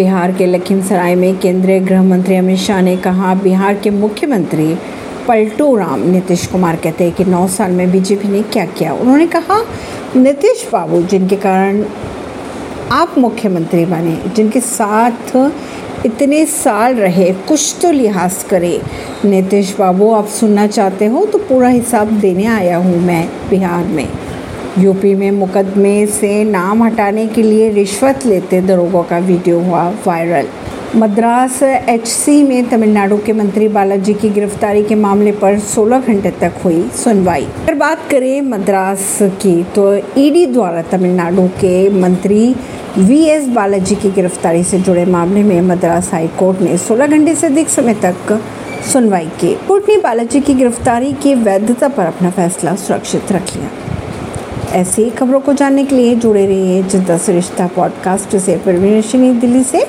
बिहार के लखीमसराय में केंद्रीय गृह मंत्री अमित शाह ने कहा, बिहार के मुख्यमंत्री पलटू राम नीतीश कुमार कहते हैं कि नौ साल में बीजेपी ने क्या किया? उन्होंने कहा, नीतीश बाबू, जिनके कारण आप मुख्यमंत्री बने, जिनके साथ इतने साल रहे, कुछ तो लिहाज करे। नीतीश बाबू, आप सुनना चाहते हो तो पूरा हिसाब देने आया हूँ मैं बिहार में। यूपी में मुकदमे से नाम हटाने के लिए रिश्वत लेते दरोगा का वीडियो हुआ वायरल। मद्रास एचसी में तमिलनाडु के मंत्री बालाजी की गिरफ्तारी के मामले पर 16 घंटे तक हुई सुनवाई। अगर बात करें मद्रास की तो ईडी द्वारा तमिलनाडु के मंत्री वी एस बालाजी की गिरफ्तारी से जुड़े मामले में मद्रास हाई कोर्ट ने 16 घंटे से अधिक समय तक सुनवाई की। कोर्ट ने बालाजी की गिरफ्तारी की वैधता पर अपना फैसला सुरक्षित रख लिया। ऐसी ही खबरों को जानने के लिए जुड़े रहिए से रिश्ता पॉडकास्ट से। परवीन दिल्ली से।